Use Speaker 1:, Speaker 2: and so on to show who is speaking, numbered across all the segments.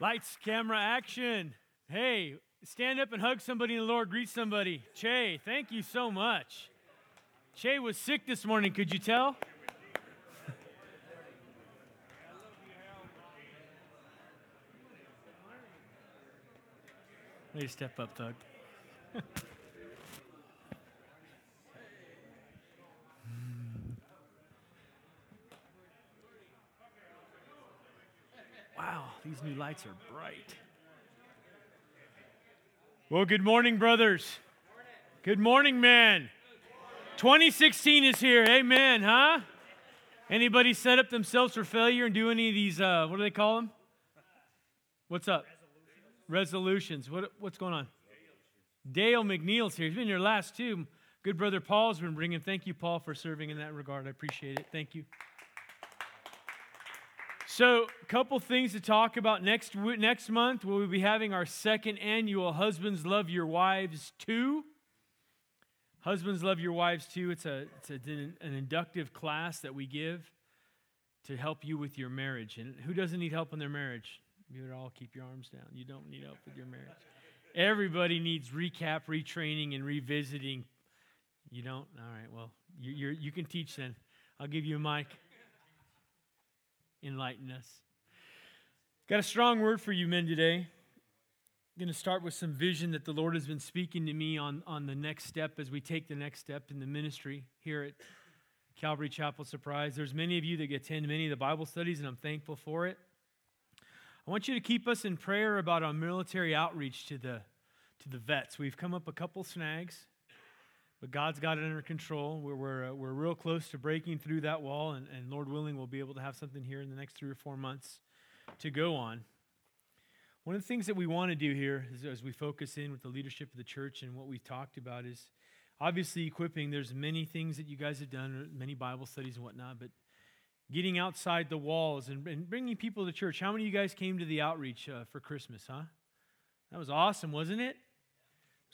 Speaker 1: Lights, camera, action. Hey, stand up and hug somebody in the Lord. Greet somebody. Che, thank you so much. Che was sick this morning, could you tell? Please step up, Thug. wow, these new lights are bright. Well, good morning, brothers. Good morning, man. 2016 is here. Amen, huh? Anybody set up themselves for failure and do any of these, uh, what do they call them? What's up? Resolutions. What, what's going on? Dale McNeil's here. He's been here last two. Good brother Paul's been bringing. Thank you, Paul, for serving in that regard. I appreciate it. Thank you. So, a couple things to talk about next next month. We'll be having our second annual Husbands Love Your Wives Too." Husbands Love Your Wives too. It's, a, it's a, an inductive class that we give to help you with your marriage. And who doesn't need help in their marriage? You would all keep your arms down. You don't need help with your marriage. Everybody needs recap, retraining, and revisiting. You don't? All right, well, you, you can teach then. I'll give you a mic. Enlighten us. Got a strong word for you men today. I'm going to start with some vision that the Lord has been speaking to me on, on the next step as we take the next step in the ministry here at Calvary Chapel Surprise. There's many of you that attend many of the Bible studies, and I'm thankful for it. I want you to keep us in prayer about our military outreach to the, to the vets. We've come up a couple snags, but God's got it under control. We're, we're, uh, we're real close to breaking through that wall, and, and Lord willing, we'll be able to have something here in the next three or four months to go on. One of the things that we want to do here is, as we focus in with the leadership of the church and what we've talked about is obviously equipping. There's many things that you guys have done, many Bible studies and whatnot, but getting outside the walls and, and bringing people to church. How many of you guys came to the outreach uh, for Christmas, huh? That was awesome, wasn't it?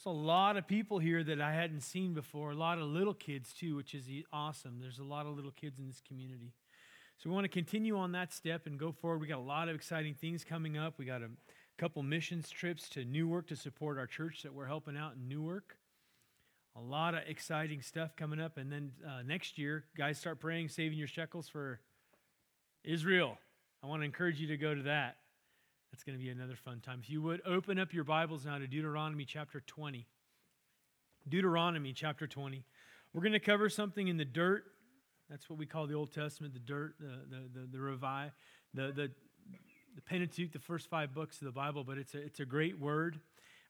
Speaker 1: There's a lot of people here that I hadn't seen before, a lot of little kids too, which is awesome. There's a lot of little kids in this community. So we want to continue on that step and go forward. We got a lot of exciting things coming up. We got a couple missions trips to Newark to support our church that we're helping out in Newark. A lot of exciting stuff coming up. And then uh, next year, guys, start praying, saving your shekels for Israel. I want to encourage you to go to that. That's going to be another fun time. If you would, open up your Bibles now to Deuteronomy chapter 20. Deuteronomy chapter 20. We're going to cover something in the dirt. That's what we call the Old Testament, the dirt, the, the, the, the revi, the, the, the Pentateuch, the first five books of the Bible, but it's a, it's a great word.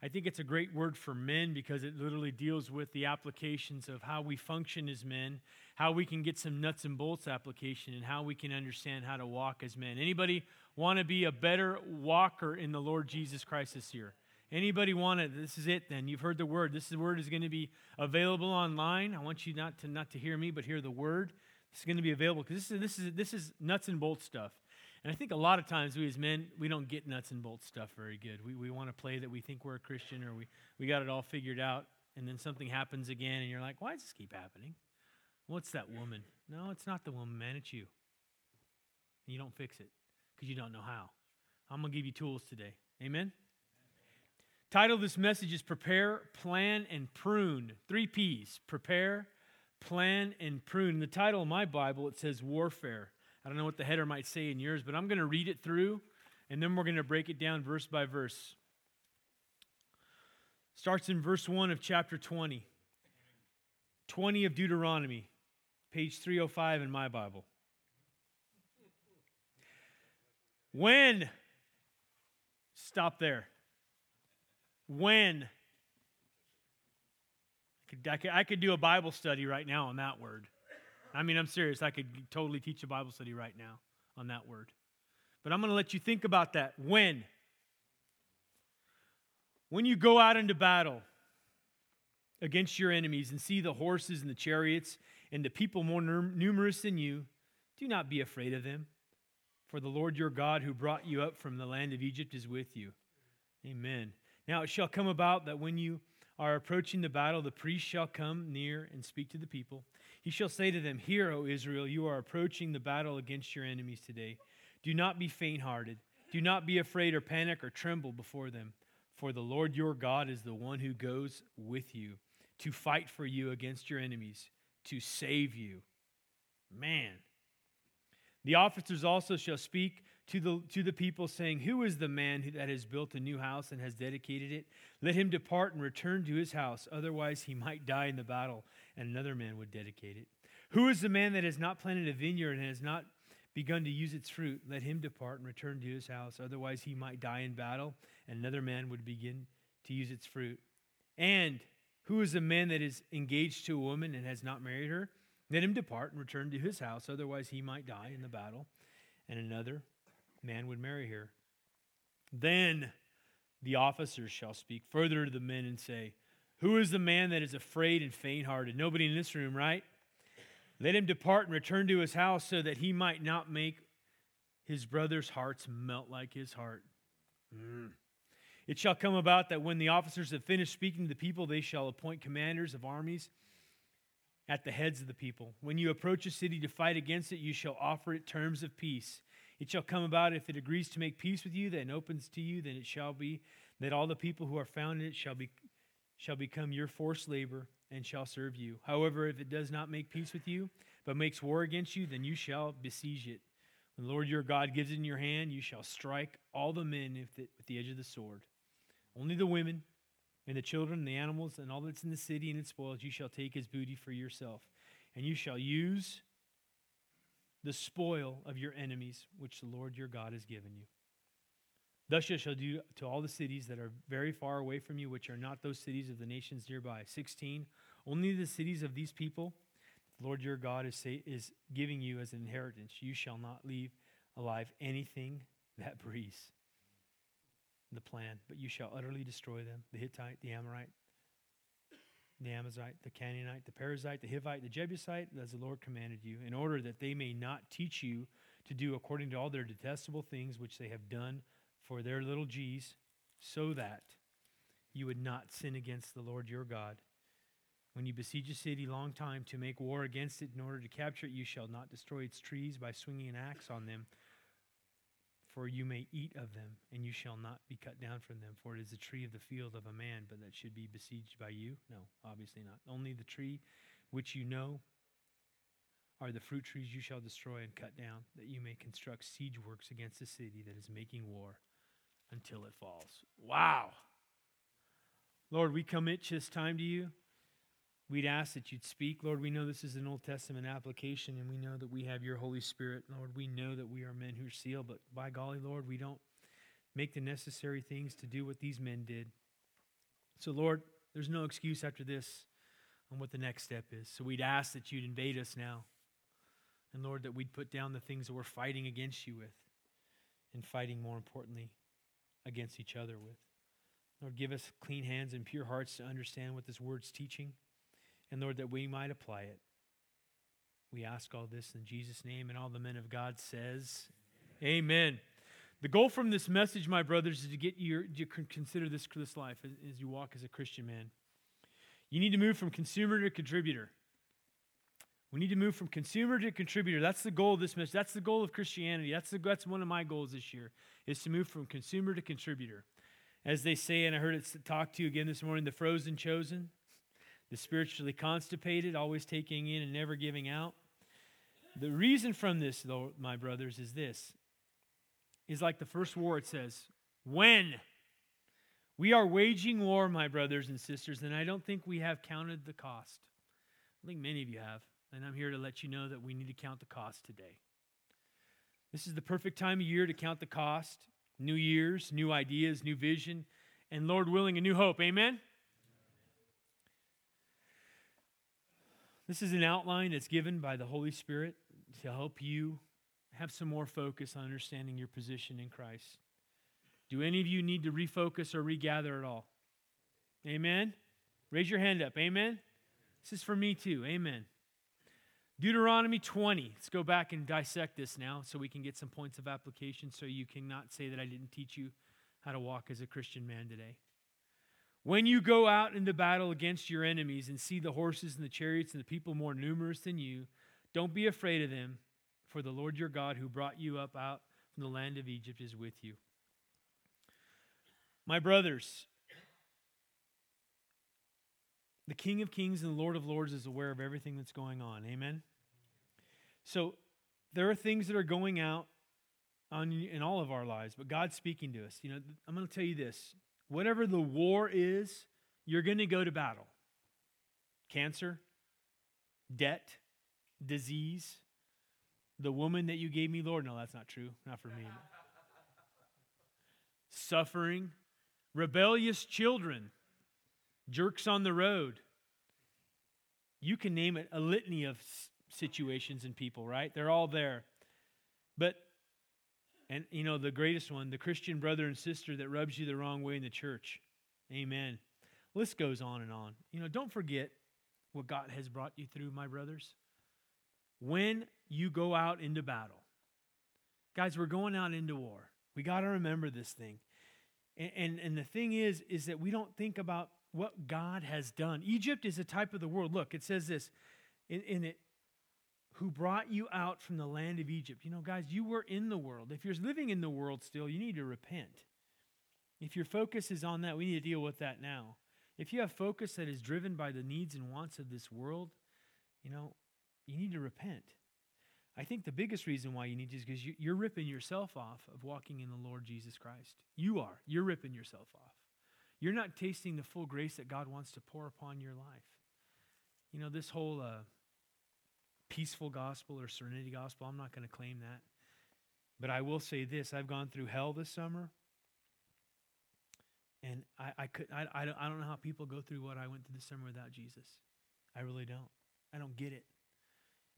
Speaker 1: I think it's a great word for men because it literally deals with the applications of how we function as men, how we can get some nuts and bolts application, and how we can understand how to walk as men. Anybody want to be a better walker in the Lord Jesus Christ this year? Anybody want it? This is it then. You've heard the word. This word is going to be available online. I want you not to not to hear me, but hear the word. This is going to be available because this is this is this is nuts and bolts stuff. And I think a lot of times we as men, we don't get nuts and bolts stuff very good. We, we want to play that we think we're a Christian or we, we got it all figured out. And then something happens again and you're like, why does this keep happening? What's that woman? No, it's not the woman, man. It's you. And you don't fix it because you don't know how. I'm going to give you tools today. Amen? Title of this message is Prepare, Plan, and Prune. Three P's prepare, plan, and prune. In the title of my Bible, it says warfare. I don't know what the header might say in yours, but I'm going to read it through and then we're going to break it down verse by verse. Starts in verse 1 of chapter 20. 20 of Deuteronomy, page 305 in my Bible. When, stop there. When, I could, I could, I could do a Bible study right now on that word. I mean, I'm serious. I could totally teach a Bible study right now on that word. But I'm going to let you think about that. When? When you go out into battle against your enemies and see the horses and the chariots and the people more numerous than you, do not be afraid of them. For the Lord your God, who brought you up from the land of Egypt, is with you. Amen. Now it shall come about that when you are approaching the battle, the priest shall come near and speak to the people. He shall say to them, Hear, O Israel, you are approaching the battle against your enemies today. Do not be faint hearted, Do not be afraid or panic or tremble before them, for the Lord your God is the one who goes with you to fight for you against your enemies, to save you. Man. The officers also shall speak to the, to the people, saying, Who is the man that has built a new house and has dedicated it? Let him depart and return to his house, otherwise he might die in the battle, and another man would dedicate it. Who is the man that has not planted a vineyard and has not begun to use its fruit? Let him depart and return to his house, otherwise he might die in battle, and another man would begin to use its fruit. And who is a man that is engaged to a woman and has not married her? Let him depart and return to his house, otherwise he might die in the battle, and another man would marry her. Then the officers shall speak further to the men and say, Who is the man that is afraid and faint hearted? Nobody in this room, right? Let him depart and return to his house so that he might not make his brother's hearts melt like his heart. Mm. It shall come about that when the officers have finished speaking to the people, they shall appoint commanders of armies at the heads of the people. When you approach a city to fight against it, you shall offer it terms of peace. It shall come about if it agrees to make peace with you, then opens to you, then it shall be that all the people who are found in it shall be shall become your forced labor and shall serve you. However, if it does not make peace with you, but makes war against you, then you shall besiege it. When the Lord your God gives it in your hand, you shall strike all the men with the edge of the sword. Only the women and the children and the animals and all that's in the city and its spoils you shall take as booty for yourself. And you shall use the spoil of your enemies, which the Lord your God has given you. Thus you shall do to all the cities that are very far away from you, which are not those cities of the nations nearby. 16. Only the cities of these people, the Lord your God is, say, is giving you as an inheritance. You shall not leave alive anything that breathes. The plan, but you shall utterly destroy them the Hittite, the Amorite, the Amazite, the Canaanite, the Perizzite, the Hivite, the Jebusite, as the Lord commanded you, in order that they may not teach you to do according to all their detestable things which they have done for their little g's, so that you would not sin against the Lord your God. When you besiege a city long time to make war against it in order to capture it, you shall not destroy its trees by swinging an axe on them, for you may eat of them, and you shall not be cut down from them. For it is the tree of the field of a man, but that should be besieged by you? No, obviously not. Only the tree which you know are the fruit trees you shall destroy and cut down, that you may construct siege works against the city that is making war until it falls. Wow. Lord, we commit this time to you. We'd ask that you'd speak. Lord, we know this is an Old Testament application, and we know that we have your Holy Spirit. Lord, we know that we are men who are sealed, but by golly, Lord, we don't make the necessary things to do what these men did. So, Lord, there's no excuse after this on what the next step is. So we'd ask that you'd invade us now. And Lord, that we'd put down the things that we're fighting against you with and fighting, more importantly, against each other with. Lord, give us clean hands and pure hearts to understand what this word's teaching. And Lord, that we might apply it. We ask all this in Jesus' name, and all the men of God says, Amen. Amen. The goal from this message, my brothers, is to get you to consider this, this life as, as you walk as a Christian man. You need to move from consumer to contributor. We need to move from consumer to contributor. That's the goal of this message. That's the goal of Christianity. That's, the, that's one of my goals this year, is to move from consumer to contributor. As they say, and I heard it talked to you again this morning, the frozen chosen, the spiritually constipated, always taking in and never giving out. The reason from this, though, my brothers, is this. Is like the first war it says, when we are waging war, my brothers and sisters, and I don't think we have counted the cost. I think many of you have. And I'm here to let you know that we need to count the cost today. This is the perfect time of year to count the cost. New years, new ideas, new vision, and Lord willing, a new hope. Amen? This is an outline that's given by the Holy Spirit to help you have some more focus on understanding your position in Christ. Do any of you need to refocus or regather at all? Amen? Raise your hand up. Amen? This is for me too. Amen. Deuteronomy 20. Let's go back and dissect this now so we can get some points of application so you cannot say that I didn't teach you how to walk as a Christian man today. When you go out into battle against your enemies and see the horses and the chariots and the people more numerous than you, don't be afraid of them, for the Lord your God who brought you up out from the land of Egypt is with you. My brothers, the King of Kings and the Lord of Lords is aware of everything that's going on. Amen? So there are things that are going out on, in all of our lives, but God's speaking to us. You know, I'm going to tell you this whatever the war is, you're going to go to battle. Cancer, debt, disease, the woman that you gave me, Lord. No, that's not true. Not for me. Suffering, rebellious children, jerks on the road. You can name it a litany of situations and people, right? They're all there. But, and you know, the greatest one, the Christian brother and sister that rubs you the wrong way in the church. Amen. List goes on and on. You know, don't forget what God has brought you through, my brothers. When you go out into battle, guys, we're going out into war. We got to remember this thing. And, and, and the thing is, is that we don't think about what God has done. Egypt is a type of the world. Look, it says this in, in it who brought you out from the land of Egypt. You know, guys, you were in the world. If you're living in the world still, you need to repent. If your focus is on that, we need to deal with that now. If you have focus that is driven by the needs and wants of this world, you know, you need to repent. I think the biggest reason why you need to is because you, are ripping yourself off of walking in the Lord Jesus Christ. You are. You're ripping yourself off. You're not tasting the full grace that God wants to pour upon your life. You know, this whole uh, peaceful gospel or serenity gospel, I'm not going to claim that. But I will say this I've gone through hell this summer. And I, I, could, I, I, don't, I don't know how people go through what I went through this summer without Jesus. I really don't. I don't get it.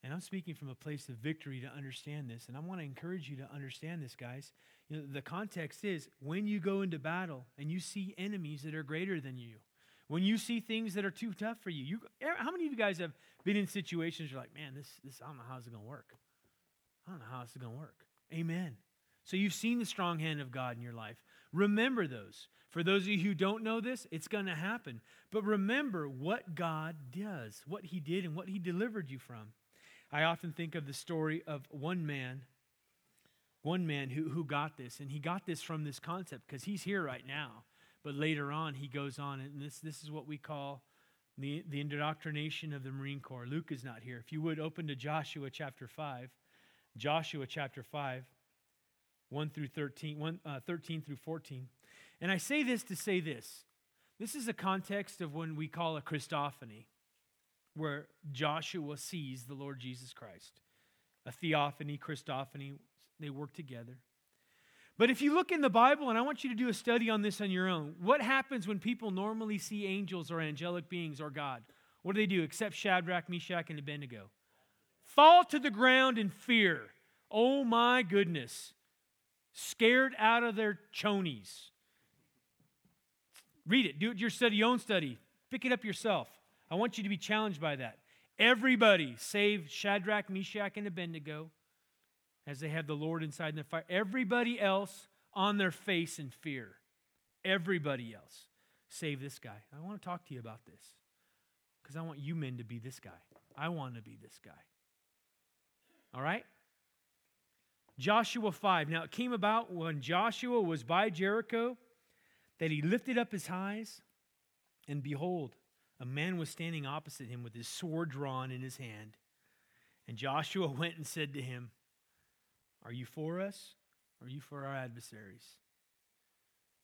Speaker 1: And I'm speaking from a place of victory to understand this. And I want to encourage you to understand this, guys. You know, the context is when you go into battle and you see enemies that are greater than you, when you see things that are too tough for you, you how many of you guys have been in situations you're like, man, this, this I don't know how this is going to work. I don't know how this is going to work. Amen. So you've seen the strong hand of God in your life. Remember those. For those of you who don't know this, it's going to happen. But remember what God does, what He did, and what He delivered you from. I often think of the story of one man, one man who, who got this, and he got this from this concept because he's here right now. But later on, he goes on, and this, this is what we call the, the indoctrination of the Marine Corps. Luke is not here. If you would open to Joshua chapter 5, Joshua chapter 5, 1 through 13, 1, uh, 13 through 14. And I say this to say this. This is a context of when we call a Christophany where Joshua sees the Lord Jesus Christ. A theophany, Christophany, they work together. But if you look in the Bible, and I want you to do a study on this on your own, what happens when people normally see angels or angelic beings or God? What do they do except Shadrach, Meshach, and Abednego? Fall to the ground in fear. Oh my goodness. Scared out of their chonies. Read it. Do it your study, your own study. Pick it up yourself. I want you to be challenged by that. Everybody, save Shadrach, Meshach, and Abednego, as they have the Lord inside the fire. Everybody else on their face in fear. Everybody else. Save this guy. I want to talk to you about this because I want you men to be this guy. I want to be this guy. All right? Joshua 5. Now it came about when Joshua was by Jericho that he lifted up his eyes, and behold, a man was standing opposite him with his sword drawn in his hand. And Joshua went and said to him, Are you for us, or are you for our adversaries?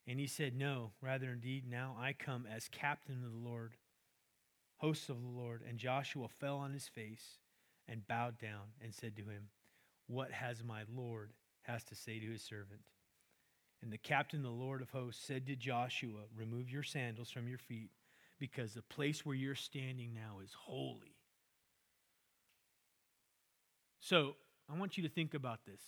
Speaker 1: And he said, No, rather indeed, now I come as captain of the Lord, hosts of the Lord. And Joshua fell on his face and bowed down and said to him, What has my Lord has to say to his servant? And the captain, the Lord of hosts, said to Joshua, Remove your sandals from your feet because the place where you're standing now is holy. So I want you to think about this.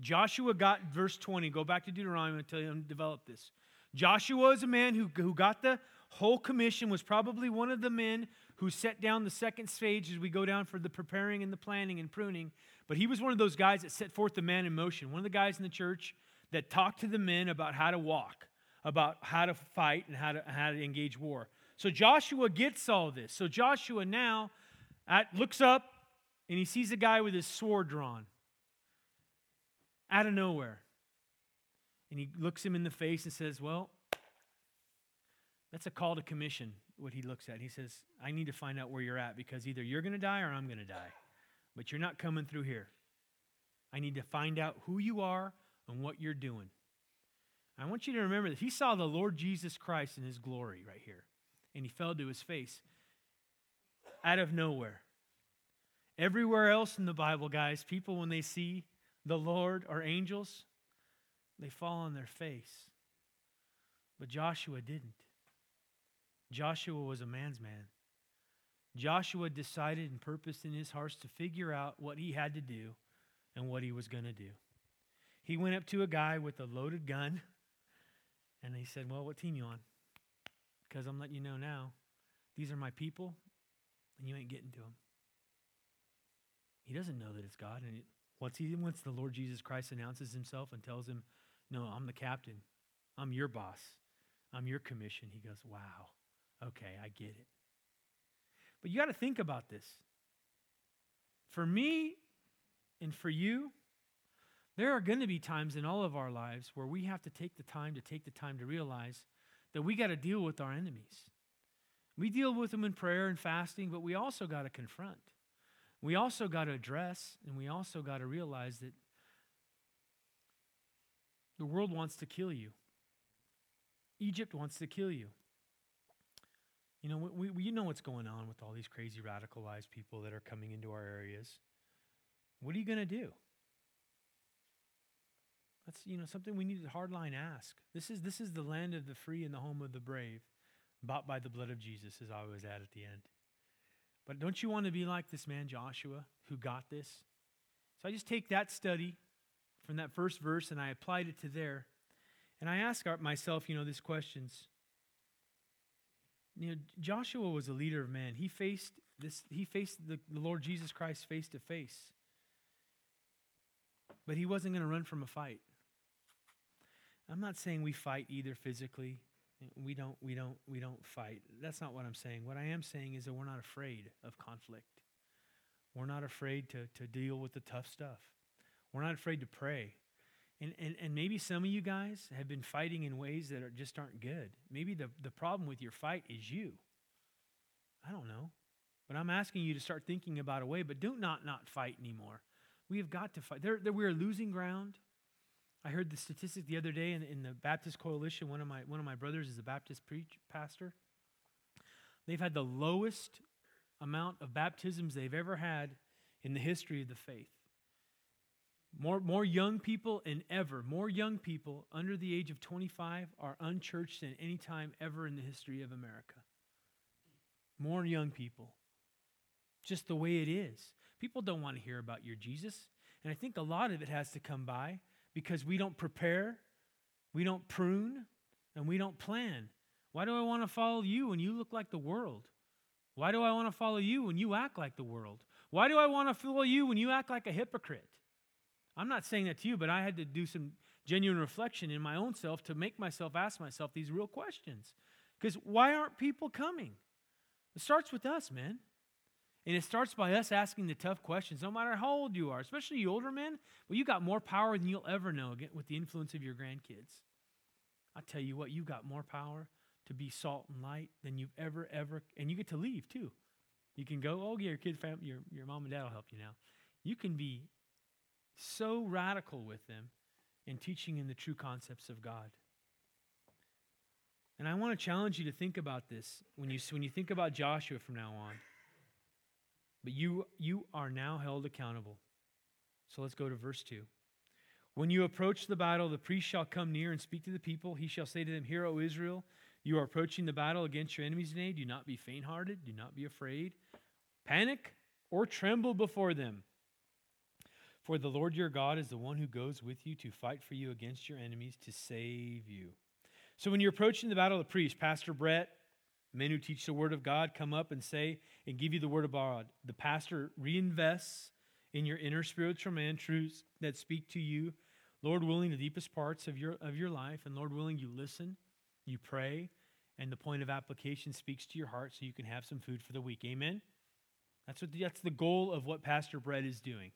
Speaker 1: Joshua got verse 20. Go back to Deuteronomy and tell you to develop this. Joshua is a man who, who got the whole commission, was probably one of the men who set down the second stage as we go down for the preparing and the planning and pruning. But he was one of those guys that set forth the man in motion. One of the guys in the church that talked to the men about how to walk about how to fight and how to, how to engage war. So Joshua gets all this. So Joshua now at, looks up and he sees a guy with his sword drawn. out of nowhere. And he looks him in the face and says, Well, that's a call to commission, what he looks at. He says, I need to find out where you're at because either you're going to die or I'm going to die. But you're not coming through here. I need to find out who you are and what you're doing. I want you to remember that he saw the Lord Jesus Christ in his glory right here, and he fell to his face out of nowhere. Everywhere else in the Bible, guys, people, when they see the Lord or angels, they fall on their face. But Joshua didn't. Joshua was a man's man. Joshua decided and purposed in his heart to figure out what he had to do and what he was going to do. He went up to a guy with a loaded gun and he said, Well, what team you on? Because I'm letting you know now, these are my people and you ain't getting to them. He doesn't know that it's God. And once, he, once the Lord Jesus Christ announces himself and tells him, No, I'm the captain, I'm your boss, I'm your commission, he goes, Wow, okay, I get it. But you got to think about this. For me and for you, there are going to be times in all of our lives where we have to take the time to take the time to realize that we got to deal with our enemies. We deal with them in prayer and fasting, but we also got to confront. We also got to address, and we also got to realize that the world wants to kill you. Egypt wants to kill you. You know, we, we, you know what's going on with all these crazy radicalized people that are coming into our areas. What are you going to do? That's you know something we need to hardline ask. This is this is the land of the free and the home of the brave, bought by the blood of Jesus, as I always add at the end. But don't you want to be like this man Joshua who got this? So I just take that study from that first verse and I applied it to there, and I ask myself, you know, these questions you know, Joshua was a leader of men. He faced this, he faced the, the Lord Jesus Christ face to face. But he wasn't going to run from a fight. I'm not saying we fight either physically. We don't, we don't, we don't fight. That's not what I'm saying. What I am saying is that we're not afraid of conflict. We're not afraid to, to deal with the tough stuff. We're not afraid to pray. And, and, and maybe some of you guys have been fighting in ways that are, just aren't good. Maybe the, the problem with your fight is you. I don't know. But I'm asking you to start thinking about a way, but do not not fight anymore. We have got to fight. There, there, we're losing ground. I heard the statistic the other day in, in the Baptist Coalition. One of my, one of my brothers is a Baptist preach, pastor. They've had the lowest amount of baptisms they've ever had in the history of the faith. More, more young people than ever, more young people under the age of 25 are unchurched than any time ever in the history of America. More young people. Just the way it is. People don't want to hear about your Jesus. And I think a lot of it has to come by because we don't prepare, we don't prune, and we don't plan. Why do I want to follow you when you look like the world? Why do I want to follow you when you act like the world? Why do I want to follow you when you act like a hypocrite? I'm not saying that to you, but I had to do some genuine reflection in my own self to make myself ask myself these real questions. Because why aren't people coming? It starts with us, man. And it starts by us asking the tough questions, no matter how old you are, especially you older men. Well, you got more power than you'll ever know with the influence of your grandkids. I tell you what, you got more power to be salt and light than you've ever, ever, and you get to leave too. You can go, oh, yeah, your kid, family, your, your mom and dad will help you now. You can be so radical with them in teaching in the true concepts of God. And I want to challenge you to think about this when you, when you think about Joshua from now on. But you, you are now held accountable. So let's go to verse 2. When you approach the battle, the priest shall come near and speak to the people. He shall say to them, Hear, O Israel, you are approaching the battle against your enemies today. Do not be faint hearted. Do not be afraid. Panic or tremble before them. For the Lord your God is the one who goes with you to fight for you against your enemies to save you. So when you're approaching the battle the priest, Pastor Brett, men who teach the word of God come up and say and give you the word of God. The pastor reinvests in your inner spiritual man truths that speak to you, Lord willing, the deepest parts of your of your life, and Lord willing, you listen, you pray, and the point of application speaks to your heart so you can have some food for the week. Amen. That's what that's the goal of what Pastor Brett is doing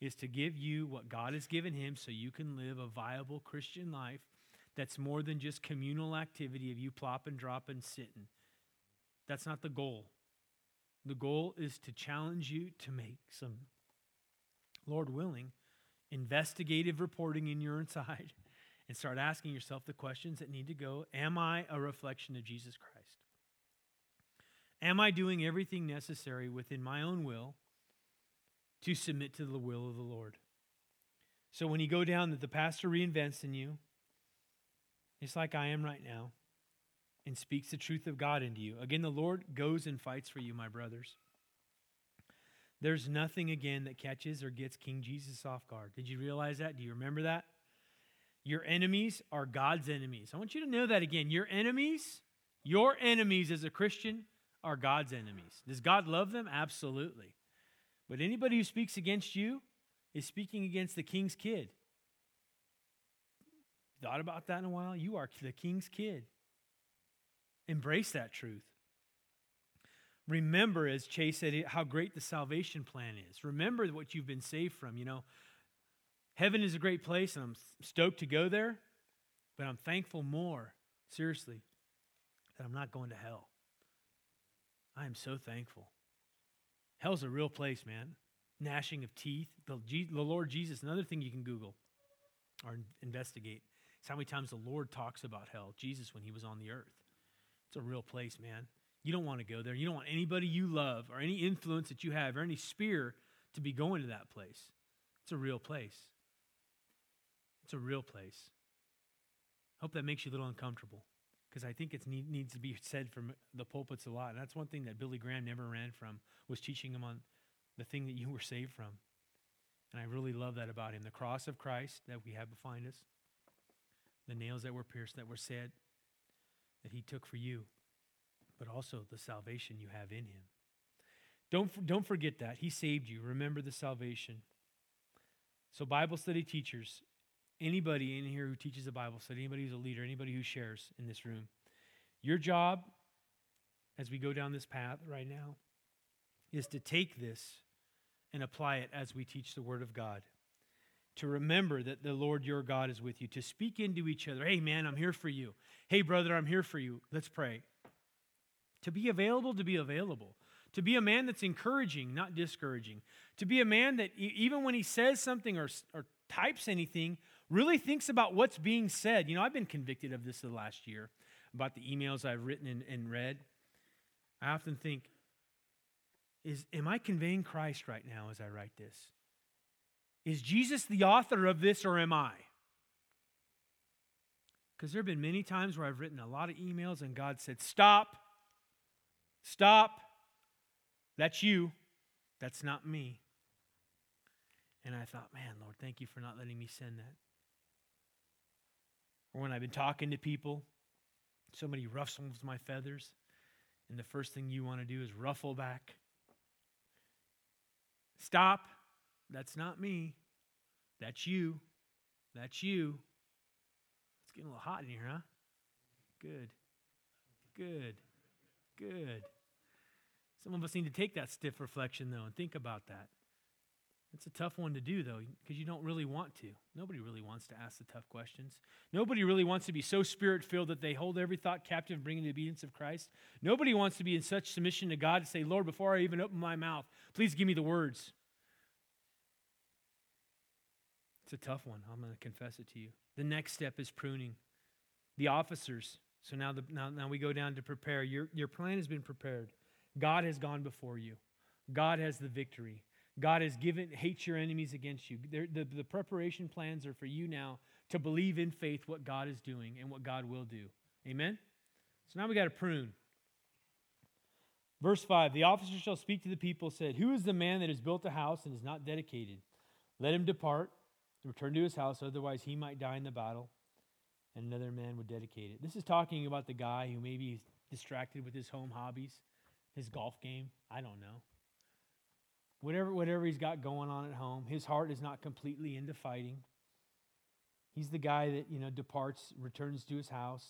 Speaker 1: is to give you what God has given him so you can live a viable Christian life that's more than just communal activity of you plopping, dropping, sitting. That's not the goal. The goal is to challenge you to make some, Lord willing, investigative reporting in your inside and start asking yourself the questions that need to go Am I a reflection of Jesus Christ? Am I doing everything necessary within my own will to submit to the will of the Lord? So when you go down that the pastor reinvents in you, just like I am right now, and speaks the truth of God into you. Again, the Lord goes and fights for you, my brothers. There's nothing again that catches or gets King Jesus off guard. Did you realize that? Do you remember that? Your enemies are God's enemies. I want you to know that again. Your enemies, your enemies as a Christian, are God's enemies. Does God love them? Absolutely. But anybody who speaks against you is speaking against the king's kid. Thought about that in a while? You are the king's kid. Embrace that truth. Remember, as Chase said, how great the salvation plan is. Remember what you've been saved from. You know, heaven is a great place, and I'm stoked to go there, but I'm thankful more, seriously, that I'm not going to hell. I am so thankful. Hell's a real place, man. Gnashing of teeth. The, the Lord Jesus, another thing you can Google or investigate. is how many times the Lord talks about hell, Jesus, when he was on the earth. It's a real place, man. You don't want to go there. You don't want anybody you love or any influence that you have or any spear to be going to that place. It's a real place. It's a real place. Hope that makes you a little uncomfortable because I think it need, needs to be said from the pulpits a lot. And that's one thing that Billy Graham never ran from was teaching them on the thing that you were saved from. And I really love that about him. The cross of Christ that we have behind us, the nails that were pierced, that were said, that he took for you, but also the salvation you have in him. Don't, don't forget that. He saved you. Remember the salvation. So, Bible study teachers, anybody in here who teaches a Bible study, anybody who's a leader, anybody who shares in this room, your job as we go down this path right now is to take this and apply it as we teach the Word of God. To remember that the Lord your God is with you, to speak into each other. Hey, man, I'm here for you. Hey, brother, I'm here for you. Let's pray. To be available, to be available. To be a man that's encouraging, not discouraging. To be a man that even when he says something or, or types anything, really thinks about what's being said. You know, I've been convicted of this the last year about the emails I've written and, and read. I often think, is am I conveying Christ right now as I write this? Is Jesus the author of this or am I? Because there have been many times where I've written a lot of emails and God said, Stop, stop. That's you. That's not me. And I thought, man, Lord, thank you for not letting me send that. Or when I've been talking to people, somebody ruffles my feathers, and the first thing you want to do is ruffle back. Stop. That's not me. That's you. That's you. It's getting a little hot in here, huh? Good. Good. Good. Some of us need to take that stiff reflection, though, and think about that. It's a tough one to do, though, because you don't really want to. Nobody really wants to ask the tough questions. Nobody really wants to be so spirit filled that they hold every thought captive, bringing the obedience of Christ. Nobody wants to be in such submission to God to say, Lord, before I even open my mouth, please give me the words. It's a tough one. I'm going to confess it to you. The next step is pruning. The officers. So now, the, now, now we go down to prepare. Your, your plan has been prepared. God has gone before you. God has the victory. God has given, hate your enemies against you. The, the, preparation plans are for you now to believe in faith what God is doing and what God will do. Amen? So now we got to prune. Verse 5 The officer shall speak to the people, said, Who is the man that has built a house and is not dedicated? Let him depart, return to his house, otherwise he might die in the battle, and another man would dedicate it. This is talking about the guy who maybe is distracted with his home hobbies, his golf game. I don't know whatever, whatever he's got going on at home. His heart is not completely into fighting. He's the guy that, you know, departs, returns to his house.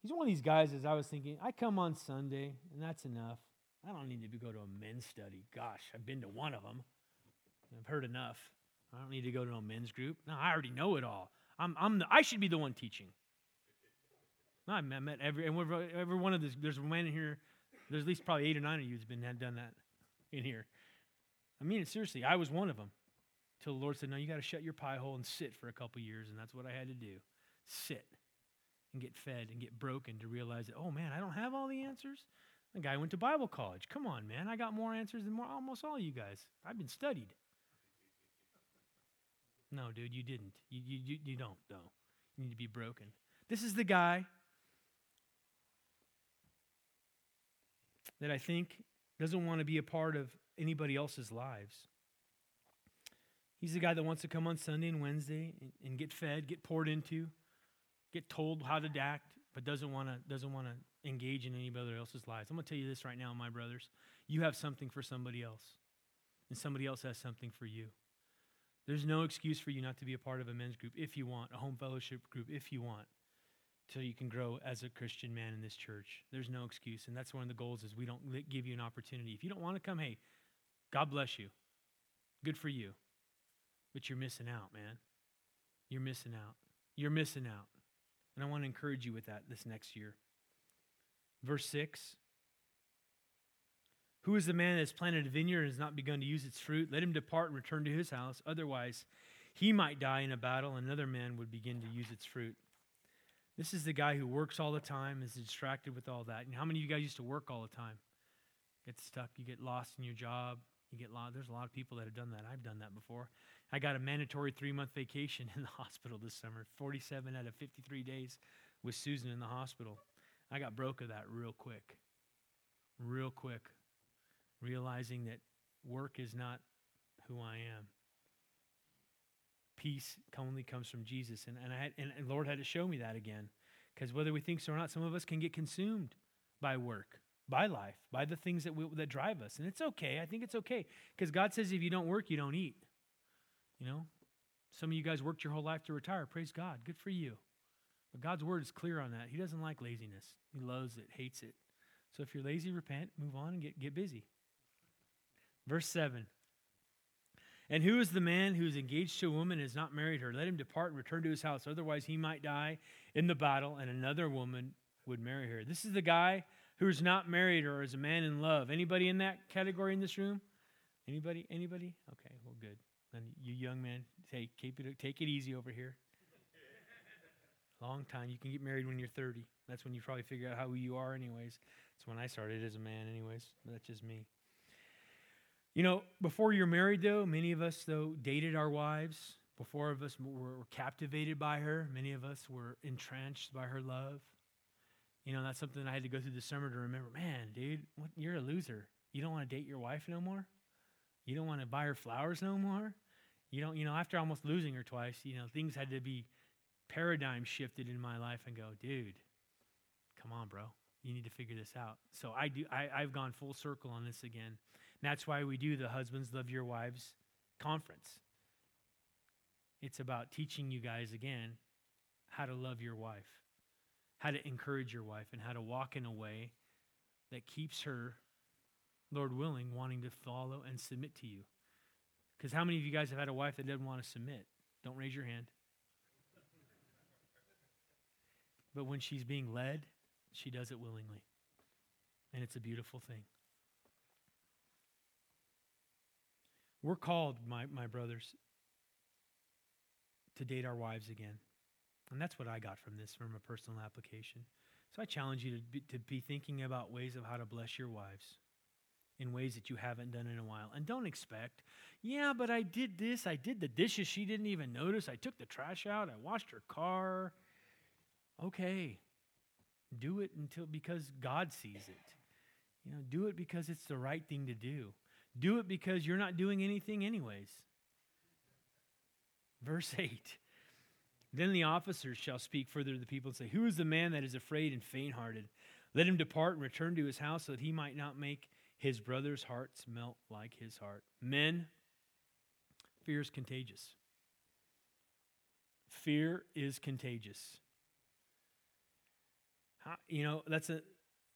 Speaker 1: He's one of these guys, as I was thinking, I come on Sunday, and that's enough. I don't need to go to a men's study. Gosh, I've been to one of them. I've heard enough. I don't need to go to a men's group. No, I already know it all. I'm, I'm the, I should be the one teaching. No, I met every, and every one of this, there's a man in here, there's at least probably eight or nine of you who's been done that in here. I mean it seriously. I was one of them. Till the Lord said, No, you got to shut your pie hole and sit for a couple years. And that's what I had to do sit and get fed and get broken to realize that, oh man, I don't have all the answers. The guy went to Bible college. Come on, man. I got more answers than more, almost all of you guys. I've been studied. No, dude, you didn't. You, you, you don't, though. You need to be broken. This is the guy that I think doesn't want to be a part of anybody else's lives. He's the guy that wants to come on Sunday and Wednesday and, and get fed, get poured into, get told how to act, but doesn't want to doesn't want to engage in anybody else's lives. I'm going to tell you this right now, my brothers. You have something for somebody else, and somebody else has something for you. There's no excuse for you not to be a part of a men's group if you want, a home fellowship group if you want, till you can grow as a Christian man in this church. There's no excuse, and that's one of the goals is we don't give you an opportunity. If you don't want to come, hey, God bless you. Good for you. But you're missing out, man. You're missing out. You're missing out. And I want to encourage you with that this next year. Verse 6 Who is the man that has planted a vineyard and has not begun to use its fruit? Let him depart and return to his house. Otherwise, he might die in a battle, and another man would begin to use its fruit. This is the guy who works all the time, is distracted with all that. And how many of you guys used to work all the time? Get stuck, you get lost in your job. You get lot, there's a lot of people that have done that. I've done that before. I got a mandatory three month vacation in the hospital this summer, 47 out of 53 days with Susan in the hospital. I got broke of that real quick. Real quick. Realizing that work is not who I am. Peace only comes from Jesus. And, and, I had, and, and Lord had to show me that again. Because whether we think so or not, some of us can get consumed by work, by life, by the things that, we, that drive us. And it's okay. I think it's okay. Because God says if you don't work, you don't eat. You know, some of you guys worked your whole life to retire. Praise God. Good for you. But God's word is clear on that. He doesn't like laziness, He loves it, hates it. So if you're lazy, repent, move on, and get, get busy. Verse 7 And who is the man who is engaged to a woman and has not married her? Let him depart and return to his house. Otherwise, he might die in the battle, and another woman would marry her. This is the guy who's not married or is a man in love. Anybody in that category in this room? Anybody? Anybody? Okay, well, good. Then you young men, say, keep it, take it easy over here. Long time. You can get married when you're 30. That's when you probably figure out how you are, anyways. That's when I started as a man, anyways. That's just me. You know, before you're married, though, many of us, though, dated our wives. Before of us were, captivated by her. Many of us were entrenched by her love. You know, that's something I had to go through the summer to remember. Man, dude, what, you're a loser. You don't want to date your wife no more? You don't want to buy her flowers no more? You don't, you know, after almost losing her twice, you know, things had to be paradigm shifted in my life and go, dude, come on, bro. You need to figure this out. So I do I, I've gone full circle on this again. And that's why we do the Husbands Love Your Wives conference. It's about teaching you guys again how to love your wife, how to encourage your wife, and how to walk in a way that keeps her, Lord willing, wanting to follow and submit to you. Because how many of you guys have had a wife that doesn't want to submit? Don't raise your hand. But when she's being led, she does it willingly. And it's a beautiful thing. We're called, my, my brothers, to date our wives again. And that's what I got from this, from a personal application. So I challenge you to be, to be thinking about ways of how to bless your wives in ways that you haven't done in a while. And don't expect, yeah, but I did this. I did the dishes she didn't even notice. I took the trash out. I washed her car. Okay. Do it until because God sees it. You know, do it because it's the right thing to do. Do it because you're not doing anything anyways. Verse 8. Then the officers shall speak further to the people and say, Who is the man that is afraid and faint hearted? Let him depart and return to his house so that he might not make his brother's hearts melt like his heart. Men, fear is contagious. Fear is contagious. You know, that's a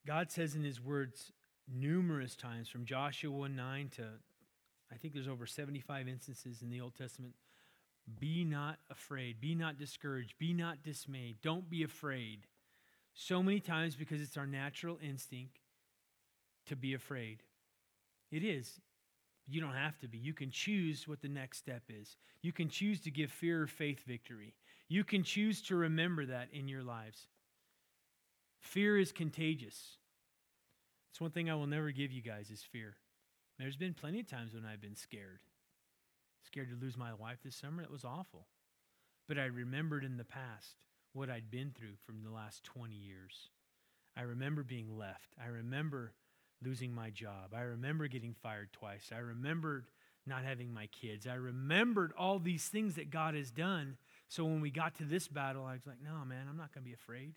Speaker 1: God says in his words numerous times from Joshua 9 to I think there's over 75 instances in the Old Testament. Be not afraid. Be not discouraged. Be not dismayed. Don't be afraid. So many times because it's our natural instinct to be afraid. It is. You don't have to be. You can choose what the next step is. You can choose to give fear or faith victory. You can choose to remember that in your lives. Fear is contagious. It's one thing I will never give you guys is fear. There's been plenty of times when I've been scared. Scared to lose my wife this summer. It was awful. But I remembered in the past what I'd been through from the last 20 years. I remember being left. I remember losing my job. I remember getting fired twice. I remembered not having my kids. I remembered all these things that God has done. So when we got to this battle, I was like, no, man, I'm not going to be afraid.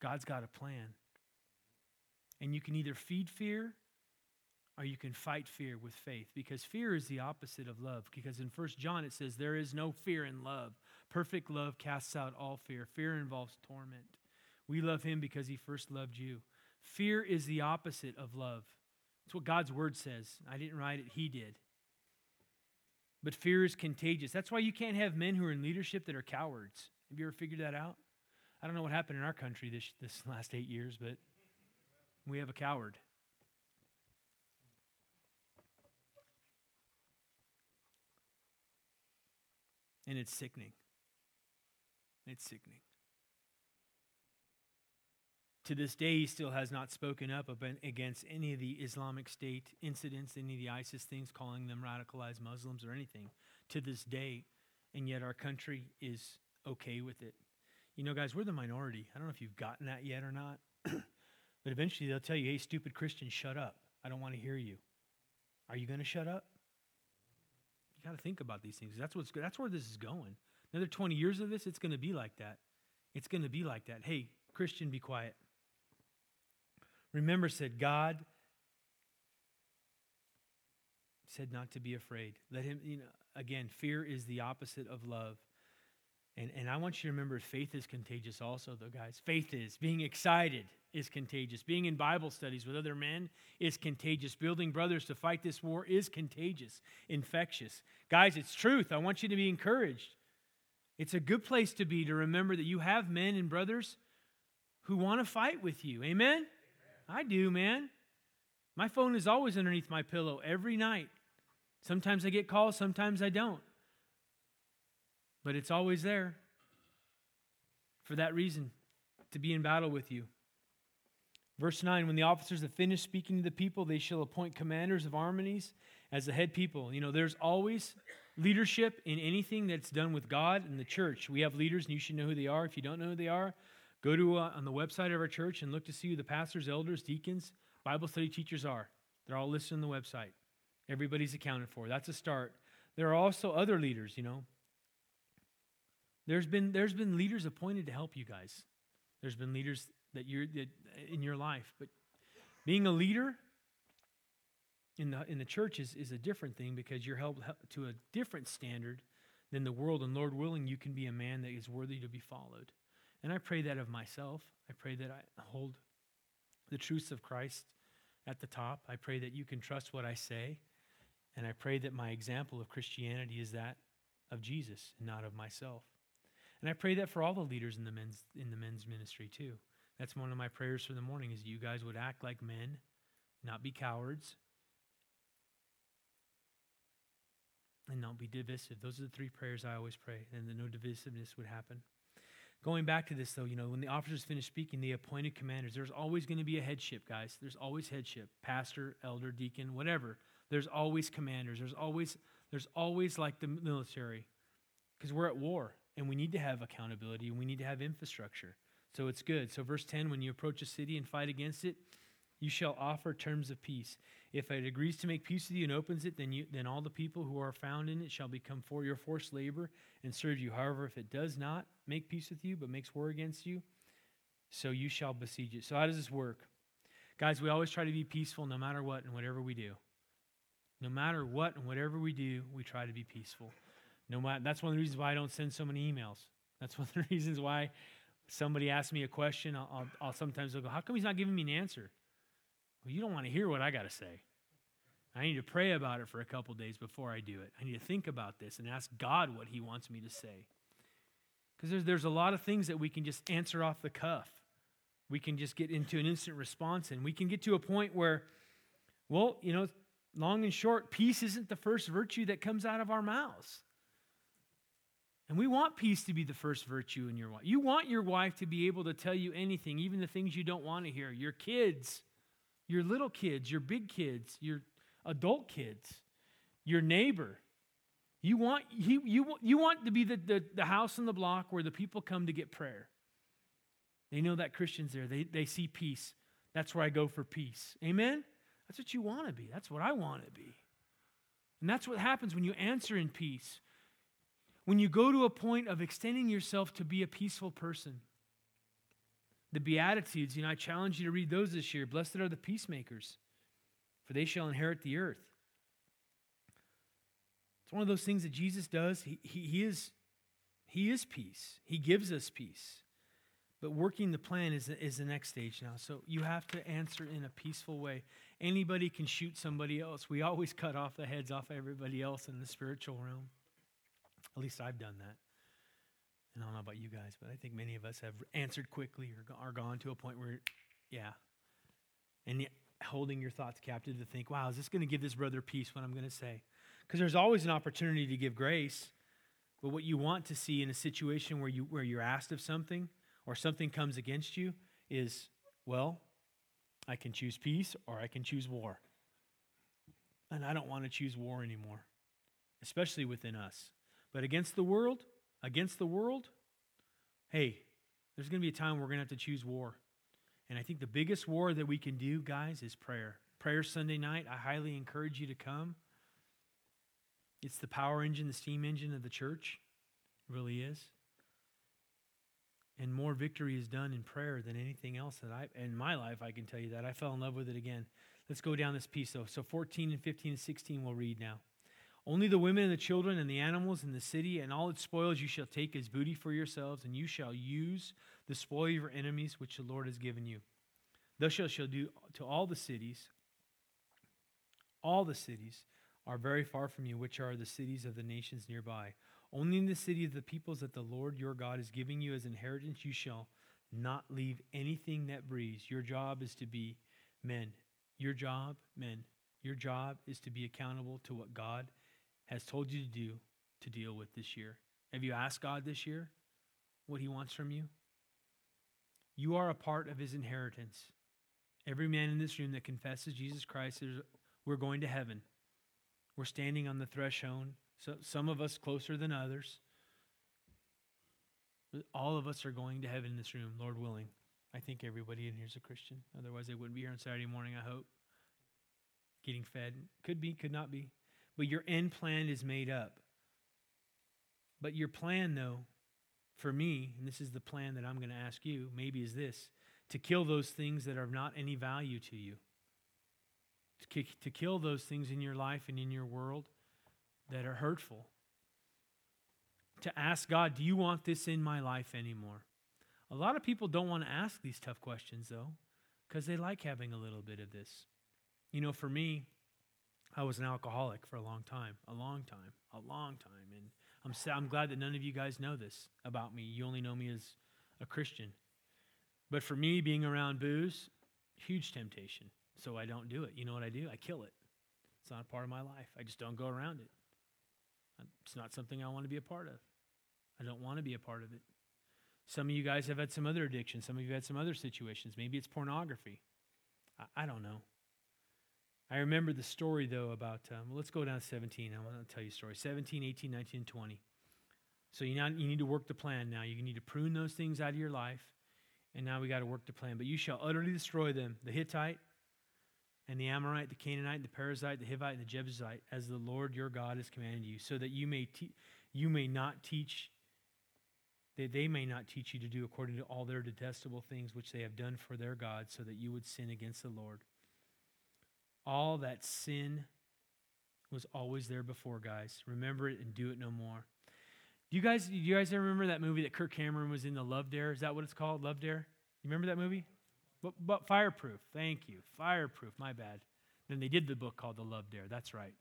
Speaker 1: God's got a plan. And you can either feed fear or you can fight fear with faith because fear is the opposite of love. Because in First John it says, There is no fear in love. Perfect love casts out all fear. Fear involves torment. We love him because he first loved you. Fear is the opposite of love. That's what God's word says. I didn't write it, He did. But fear is contagious. That's why you can't have men who are in leadership that are cowards. Have you ever figured that out? I don't know what happened in our country this, this last eight years, but we have a coward. And it's sickening. It's sickening. To this day, he still has not spoken up against any of the Islamic State incidents, any of the ISIS things, calling them radicalized Muslims or anything. To this day, and yet our country is okay with it. You know, guys, we're the minority. I don't know if you've gotten that yet or not, but eventually they'll tell you, hey, stupid Christian, shut up. I don't want to hear you. Are you going to shut up? You got to think about these things. That's, what's, that's where this is going. Another 20 years of this, it's going to be like that. It's going to be like that. Hey, Christian, be quiet. Remember, said God said not to be afraid. Let him, you know, again, fear is the opposite of love. And, and I want you to remember faith is contagious also, though, guys. Faith is. Being excited is contagious. Being in Bible studies with other men is contagious. Building brothers to fight this war is contagious, infectious. Guys, it's truth. I want you to be encouraged. It's a good place to be to remember that you have men and brothers who want to fight with you. Amen? I do, man. My phone is always underneath my pillow every night. Sometimes I get calls, sometimes I don't. But it's always there for that reason to be in battle with you. Verse 9 When the officers have finished speaking to the people, they shall appoint commanders of armies as the head people. You know, there's always leadership in anything that's done with God and the church. We have leaders, and you should know who they are. If you don't know who they are, Go to uh, on the website of our church and look to see who the pastors, elders, deacons, Bible study teachers are. They're all listed on the website. Everybody's accounted for. That's a start. There are also other leaders, you know. There's been there's been leaders appointed to help you guys. There's been leaders that you're that, in your life, but being a leader in the in the church is, is a different thing because you're held to a different standard than the world. And Lord willing, you can be a man that is worthy to be followed. And I pray that of myself. I pray that I hold the truths of Christ at the top. I pray that you can trust what I say. And I pray that my example of Christianity is that of Jesus and not of myself. And I pray that for all the leaders in the men's in the men's ministry too. That's one of my prayers for the morning is you guys would act like men, not be cowards, and not be divisive. Those are the three prayers I always pray, and that no divisiveness would happen. Going back to this, though, you know, when the officers finished speaking, the appointed commanders. There's always going to be a headship, guys. There's always headship, pastor, elder, deacon, whatever. There's always commanders. There's always, there's always like the military, because we're at war and we need to have accountability and we need to have infrastructure. So it's good. So verse 10, when you approach a city and fight against it, you shall offer terms of peace. If it agrees to make peace with you and opens it, then, you, then all the people who are found in it shall become for your forced labor and serve you. However, if it does not make peace with you, but makes war against you, so you shall besiege it. So, how does this work? Guys, we always try to be peaceful no matter what and whatever we do. No matter what and whatever we do, we try to be peaceful. No matter, that's one of the reasons why I don't send so many emails. That's one of the reasons why somebody asks me a question, I'll, I'll, I'll sometimes go, How come he's not giving me an answer? Well, you don't want to hear what I got to say. I need to pray about it for a couple days before I do it. I need to think about this and ask God what He wants me to say. Because there's, there's a lot of things that we can just answer off the cuff. We can just get into an instant response, and we can get to a point where, well, you know, long and short, peace isn't the first virtue that comes out of our mouths. And we want peace to be the first virtue in your wife. You want your wife to be able to tell you anything, even the things you don't want to hear. Your kids, your little kids, your big kids, your adult kids, your neighbor. You want, he, you, you want to be the, the, the house on the block where the people come to get prayer. They know that Christian's there. They, they see peace. That's where I go for peace. Amen? That's what you want to be. That's what I want to be. And that's what happens when you answer in peace. When you go to a point of extending yourself to be a peaceful person. The Beatitudes, you know, I challenge you to read those this year. Blessed are the peacemakers, for they shall inherit the earth. It's one of those things that Jesus does. He, he, he, is, he is peace, He gives us peace. But working the plan is, is the next stage now. So you have to answer in a peaceful way. Anybody can shoot somebody else. We always cut off the heads off everybody else in the spiritual realm. At least I've done that. And I don't know about you guys, but I think many of us have answered quickly or are gone to a point where, yeah. And holding your thoughts captive to think, wow, is this going to give this brother peace what I'm going to say? Because there's always an opportunity to give grace. But what you want to see in a situation where, you, where you're asked of something or something comes against you is, well, I can choose peace or I can choose war. And I don't want to choose war anymore, especially within us. But against the world, against the world, hey, there's going to be a time we're going to have to choose war. And I think the biggest war that we can do, guys, is prayer. Prayer Sunday night, I highly encourage you to come. It's the power engine, the steam engine of the church. It really is. And more victory is done in prayer than anything else that I in my life I can tell you that. I fell in love with it again. Let's go down this piece though. So 14 and 15 and 16 we'll read now. Only the women and the children and the animals in the city and all its spoils you shall take as booty for yourselves, and you shall use the spoil of your enemies which the Lord has given you. Thus shall shall do to all the cities. All the cities are very far from you, which are the cities of the nations nearby. Only in the city of the peoples that the Lord your God is giving you as inheritance, you shall not leave anything that breathes. Your job is to be men. Your job, men, your job is to be accountable to what God has told you to do to deal with this year. Have you asked God this year what He wants from you? You are a part of His inheritance. Every man in this room that confesses Jesus Christ, we're going to heaven. We're standing on the threshold, so some of us closer than others. All of us are going to heaven in this room, Lord willing. I think everybody in here is a Christian. Otherwise, they wouldn't be here on Saturday morning, I hope. Getting fed. Could be, could not be but your end plan is made up. But your plan, though, for me, and this is the plan that I'm going to ask you, maybe is this to kill those things that are not any value to you. To, to kill those things in your life and in your world that are hurtful. To ask God, do you want this in my life anymore? A lot of people don't want to ask these tough questions, though, because they like having a little bit of this. You know, for me, I was an alcoholic for a long time, a long time, a long time. And I'm, I'm glad that none of you guys know this about me. You only know me as a Christian. But for me, being around booze, huge temptation. So I don't do it. You know what I do? I kill it. It's not a part of my life. I just don't go around it. It's not something I want to be a part of. I don't want to be a part of it. Some of you guys have had some other addictions. Some of you had some other situations. Maybe it's pornography. I, I don't know. I remember the story, though, about, um, let's go down to 17. I want to tell you a story 17, 18, 19, and 20. So you, now, you need to work the plan now. You need to prune those things out of your life. And now we got to work the plan. But you shall utterly destroy them the Hittite and the Amorite, the Canaanite, the Perizzite, the Hivite, and the Jebusite, as the Lord your God has commanded you, so that you may, te- you may not teach, that they may not teach you to do according to all their detestable things which they have done for their God, so that you would sin against the Lord all that sin was always there before, guys. Remember it and do it no more. Do you guys, do you guys remember that movie that Kirk Cameron was in, The Love Dare? Is that what it's called? Love Dare? You remember that movie? But, but Fireproof. Thank you. Fireproof. My bad. Then they did the book called The Love Dare. That's right.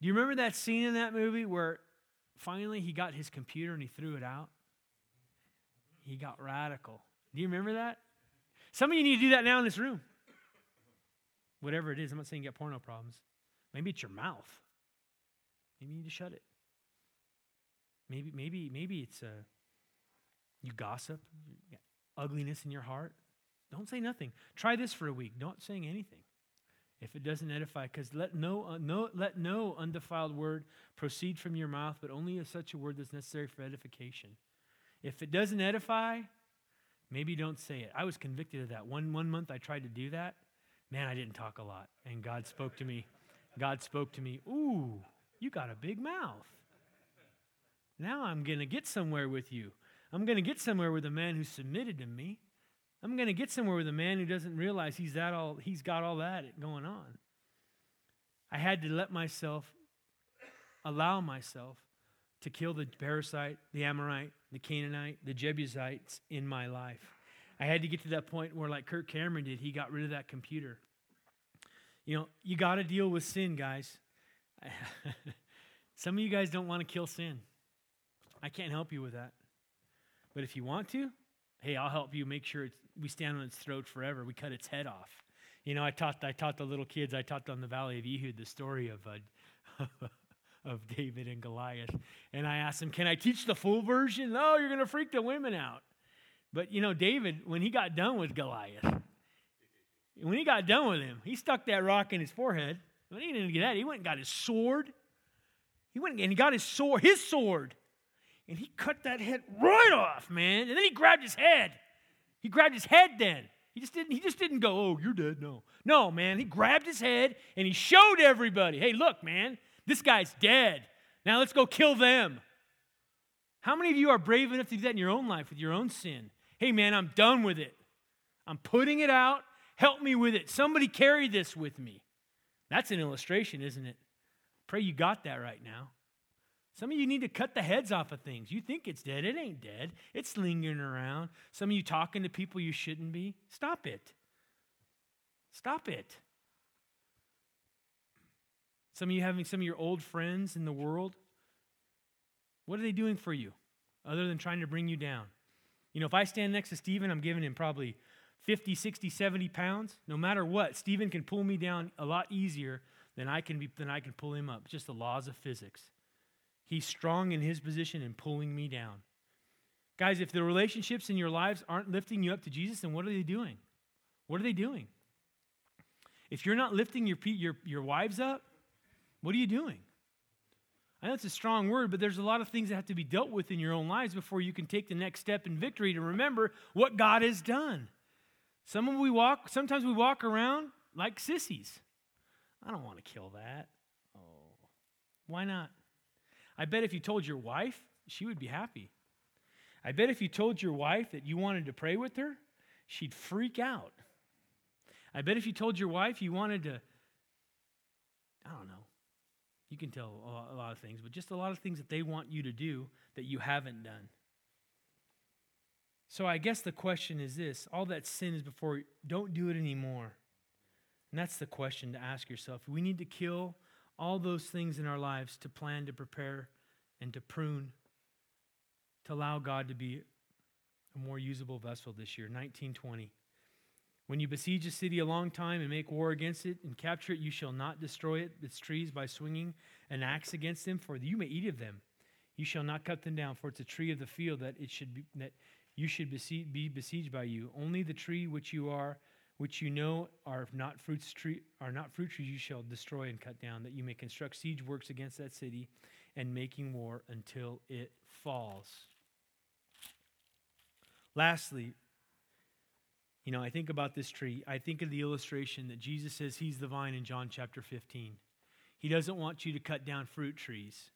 Speaker 1: Do you remember that scene in that movie where finally he got his computer and he threw it out? He got radical. Do you remember that? Some of you need to do that now in this room. Whatever it is, I'm not saying you got porno problems. Maybe it's your mouth. Maybe you need to shut it. Maybe, maybe, maybe it's a, uh, you gossip, you ugliness in your heart. Don't say nothing. Try this for a week. Don't saying anything. If it doesn't edify, because let no, uh, no, let no undefiled word proceed from your mouth, but only such a word that's necessary for edification. If it doesn't edify, maybe don't say it. I was convicted of that. One, one month I tried to do that. Man, I didn't talk a lot. And God spoke to me. God spoke to me, Ooh, you got a big mouth. Now I'm going to get somewhere with you. I'm going to get somewhere with a man who submitted to me. I'm going to get somewhere with a man who doesn't realize he's that all he's got all that going on. I had to let myself allow myself to kill the parasite, the Amorite, the Canaanite, the Jebusites in my life. I had to get to that point where, like Kirk Cameron did, he got rid of that computer. You know, you got to deal with sin, guys. Some of you guys don't want to kill sin. I can't help you with that. But if you want to, hey, I'll help you make sure we stand on its throat forever. We cut its head off. You know, I taught I taught the little kids. I taught them the Valley of Ehud the story of uh, of David and Goliath, and I asked them, "Can I teach the full version?" No, you're going to freak the women out. But you know, David, when he got done with Goliath, when he got done with him, he stuck that rock in his forehead. When he didn't get that, he went and got his sword. He went and he got his sword, his sword, and he cut that head right off, man. And then he grabbed his head. He grabbed his head then. He just didn't, he just didn't go, oh, you're dead. No. No, man. He grabbed his head and he showed everybody, hey, look, man, this guy's dead. Now let's go kill them. How many of you are brave enough to do that in your own life with your own sin? Hey, man, I'm done with it. I'm putting it out. Help me with it. Somebody carry this with me. That's an illustration, isn't it? Pray you got that right now. Some of you need to cut the heads off of things. You think it's dead. It ain't dead. It's lingering around. Some of you talking to people you shouldn't be. Stop it. Stop it. Some of you having some of your old friends in the world. What are they doing for you other than trying to bring you down? You know, if I stand next to Stephen, I'm giving him probably 50, 60, 70 pounds. No matter what, Stephen can pull me down a lot easier than I can, be, than I can pull him up. Just the laws of physics. He's strong in his position and pulling me down. Guys, if the relationships in your lives aren't lifting you up to Jesus, then what are they doing? What are they doing? If you're not lifting your, your, your wives up, what are you doing? I know it's a strong word, but there's a lot of things that have to be dealt with in your own lives before you can take the next step in victory to remember what God has done. Some of we walk, sometimes we walk around like sissies. I don't want to kill that. Oh, why not? I bet if you told your wife, she would be happy. I bet if you told your wife that you wanted to pray with her, she'd freak out. I bet if you told your wife you wanted to, I don't know, you can tell a lot of things, but just a lot of things that they want you to do that you haven't done. So I guess the question is this all that sin is before, don't do it anymore. And that's the question to ask yourself. We need to kill all those things in our lives to plan, to prepare, and to prune, to allow God to be a more usable vessel this year. 1920. When you besiege a city a long time and make war against it and capture it, you shall not destroy it, its trees, by swinging an axe against them, for you may eat of them. You shall not cut them down, for it's a tree of the field that it should be, that you should be besieged by you. Only the tree which you are which you know are not fruits tree are not fruit trees you shall destroy and cut down that you may construct siege works against that city and making war until it falls lastly you know i think about this tree i think of the illustration that jesus says he's the vine in john chapter 15 he doesn't want you to cut down fruit trees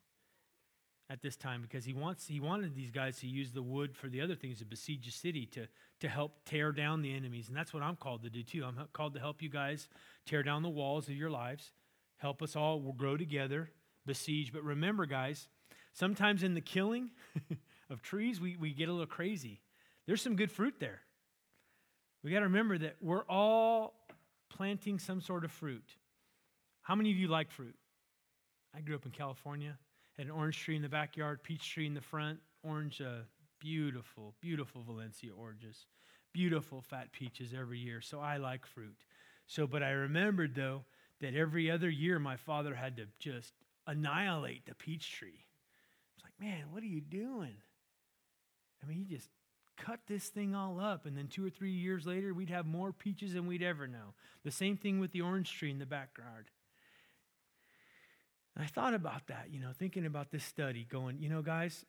Speaker 1: at this time because he wants he wanted these guys to use the wood for the other things to besiege a city to to help tear down the enemies and that's what I'm called to do too. I'm called to help you guys tear down the walls of your lives, help us all grow together, besiege. But remember, guys, sometimes in the killing of trees we, we get a little crazy. There's some good fruit there. We got to remember that we're all planting some sort of fruit. How many of you like fruit? I grew up in California, had an orange tree in the backyard, peach tree in the front, orange, uh, beautiful, beautiful Valencia oranges, beautiful fat peaches every year. So I like fruit. So, but I remembered though that every other year my father had to just annihilate the peach tree. It's like, man, what are you doing? I mean, he just cut this thing all up, and then two or three years later, we'd have more peaches than we'd ever know. The same thing with the orange tree in the backyard. I thought about that, you know, thinking about this study, going, you know, guys,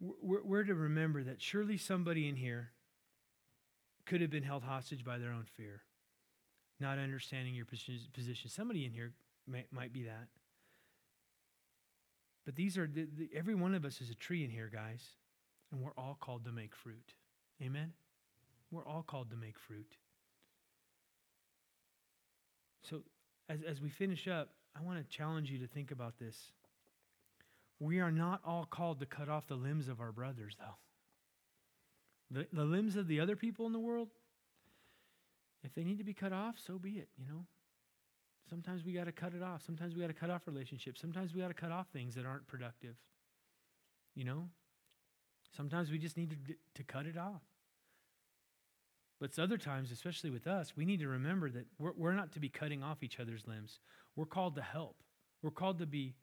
Speaker 1: we're, we're to remember that surely somebody in here could have been held hostage by their own fear, not understanding your position. Somebody in here might be that. But these are, the, the, every one of us is a tree in here, guys, and we're all called to make fruit. Amen? We're all called to make fruit. So, as, as we finish up, I want to challenge you to think about this. We are not all called to cut off the limbs of our brothers, though. The, the limbs of the other people in the world, if they need to be cut off, so be it, you know. Sometimes we got to cut it off. Sometimes we got to cut off relationships. Sometimes we got to cut off things that aren't productive. You know? Sometimes we just need to, to cut it off. But other times, especially with us, we need to remember that we're, we're not to be cutting off each other's limbs. We're called to help. We're called to be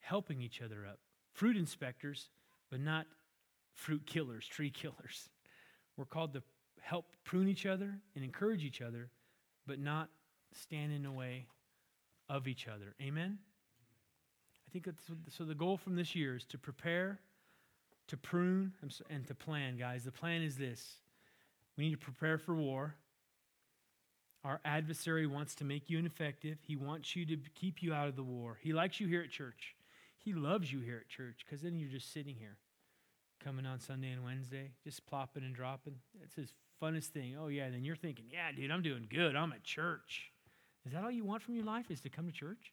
Speaker 1: helping each other up. Fruit inspectors, but not fruit killers, tree killers. We're called to help prune each other and encourage each other, but not stand in the way of each other. Amen? I think that's, so. The goal from this year is to prepare, to prune, and to plan, guys. The plan is this we need to prepare for war. Our adversary wants to make you ineffective. He wants you to keep you out of the war. He likes you here at church. He loves you here at church because then you're just sitting here, coming on Sunday and Wednesday, just plopping and dropping. It's his funnest thing. Oh, yeah. Then you're thinking, yeah, dude, I'm doing good. I'm at church. Is that all you want from your life? Is to come to church?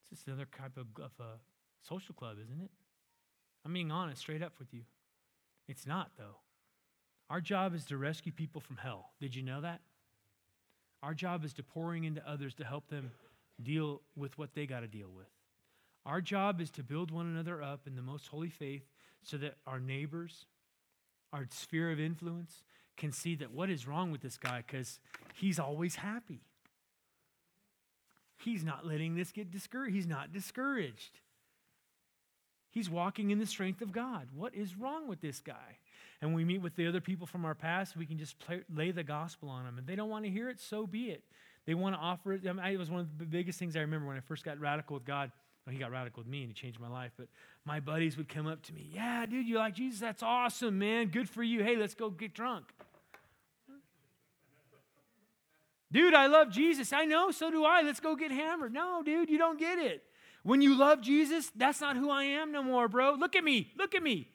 Speaker 1: It's just another type of, of a social club, isn't it? I'm being honest, straight up with you. It's not, though. Our job is to rescue people from hell. Did you know that? Our job is to pouring into others to help them deal with what they got to deal with. Our job is to build one another up in the most holy faith so that our neighbors, our sphere of influence, can see that what is wrong with this guy because he's always happy. He's not letting this get discouraged. He's not discouraged. He's walking in the strength of God. What is wrong with this guy? And we meet with the other people from our past, we can just play, lay the gospel on them. If they don't want to hear it, so be it. They want to offer it. I mean, it was one of the biggest things I remember when I first got radical with God. Well, he got radical with me and he changed my life. But my buddies would come up to me, Yeah, dude, you like Jesus? That's awesome, man. Good for you. Hey, let's go get drunk. Dude, I love Jesus. I know, so do I. Let's go get hammered. No, dude, you don't get it. When you love Jesus, that's not who I am no more, bro. Look at me. Look at me.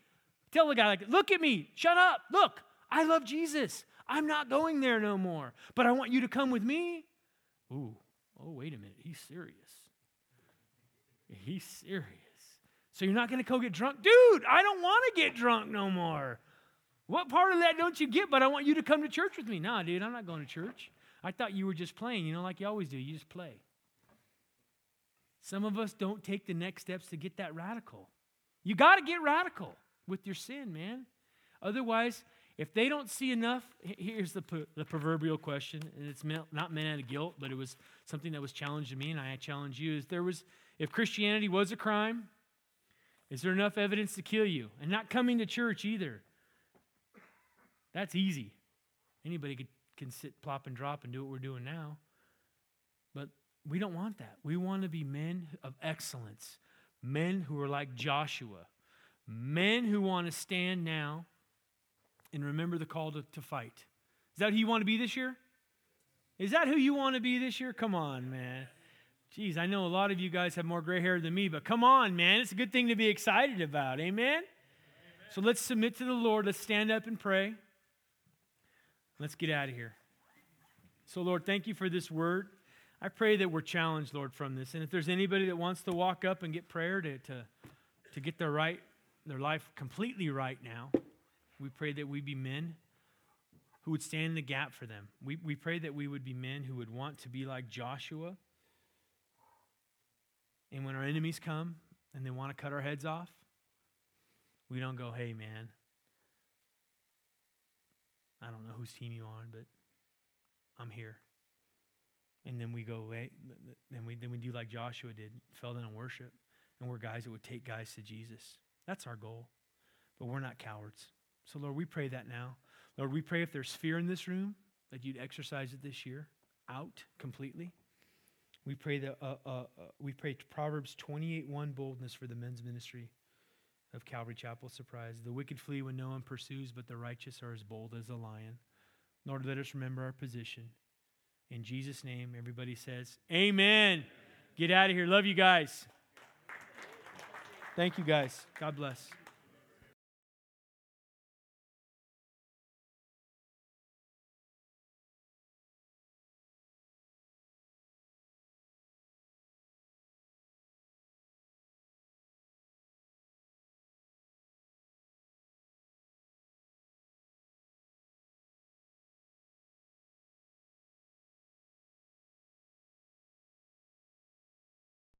Speaker 1: Tell the guy, like, look at me. Shut up. Look, I love Jesus. I'm not going there no more. But I want you to come with me. Ooh, oh, wait a minute. He's serious. He's serious. So you're not going to go get drunk? Dude, I don't want to get drunk no more. What part of that don't you get? But I want you to come to church with me. Nah, dude, I'm not going to church. I thought you were just playing, you know, like you always do. You just play. Some of us don't take the next steps to get that radical. You got to get radical with your sin, man. Otherwise, if they don't see enough, here's the, the proverbial question, and it's not meant out of guilt, but it was something that was challenged to me, and I challenge you. Is there was, if Christianity was a crime, is there enough evidence to kill you? And not coming to church either. That's easy. Anybody could can sit, plop, and drop and do what we're doing now. We don't want that. We want to be men of excellence, men who are like Joshua, men who want to stand now and remember the call to, to fight. Is that who you want to be this year? Is that who you want to be this year? Come on, man. Geez, I know a lot of you guys have more gray hair than me, but come on, man. It's a good thing to be excited about. Amen? Amen? So let's submit to the Lord. Let's stand up and pray. Let's get out of here. So, Lord, thank you for this word. I pray that we're challenged, Lord, from this. And if there's anybody that wants to walk up and get prayer to, to, to get their right, their life completely right now, we pray that we be men who would stand in the gap for them. We, we pray that we would be men who would want to be like Joshua. And when our enemies come and they want to cut our heads off, we don't go, hey, man, I don't know whose team you're on, but I'm here. And then we go, wait, then we, then we do like Joshua did, fell down and worship. And we're guys that would take guys to Jesus. That's our goal. But we're not cowards. So, Lord, we pray that now. Lord, we pray if there's fear in this room, that you'd exercise it this year out completely. We pray that uh, uh, uh, we pray Proverbs 28 1 boldness for the men's ministry of Calvary Chapel Surprise. The wicked flee when no one pursues, but the righteous are as bold as a lion. Lord, let us remember our position. In Jesus' name, everybody says, Amen. Get out of here. Love you guys. Thank you, guys. God bless.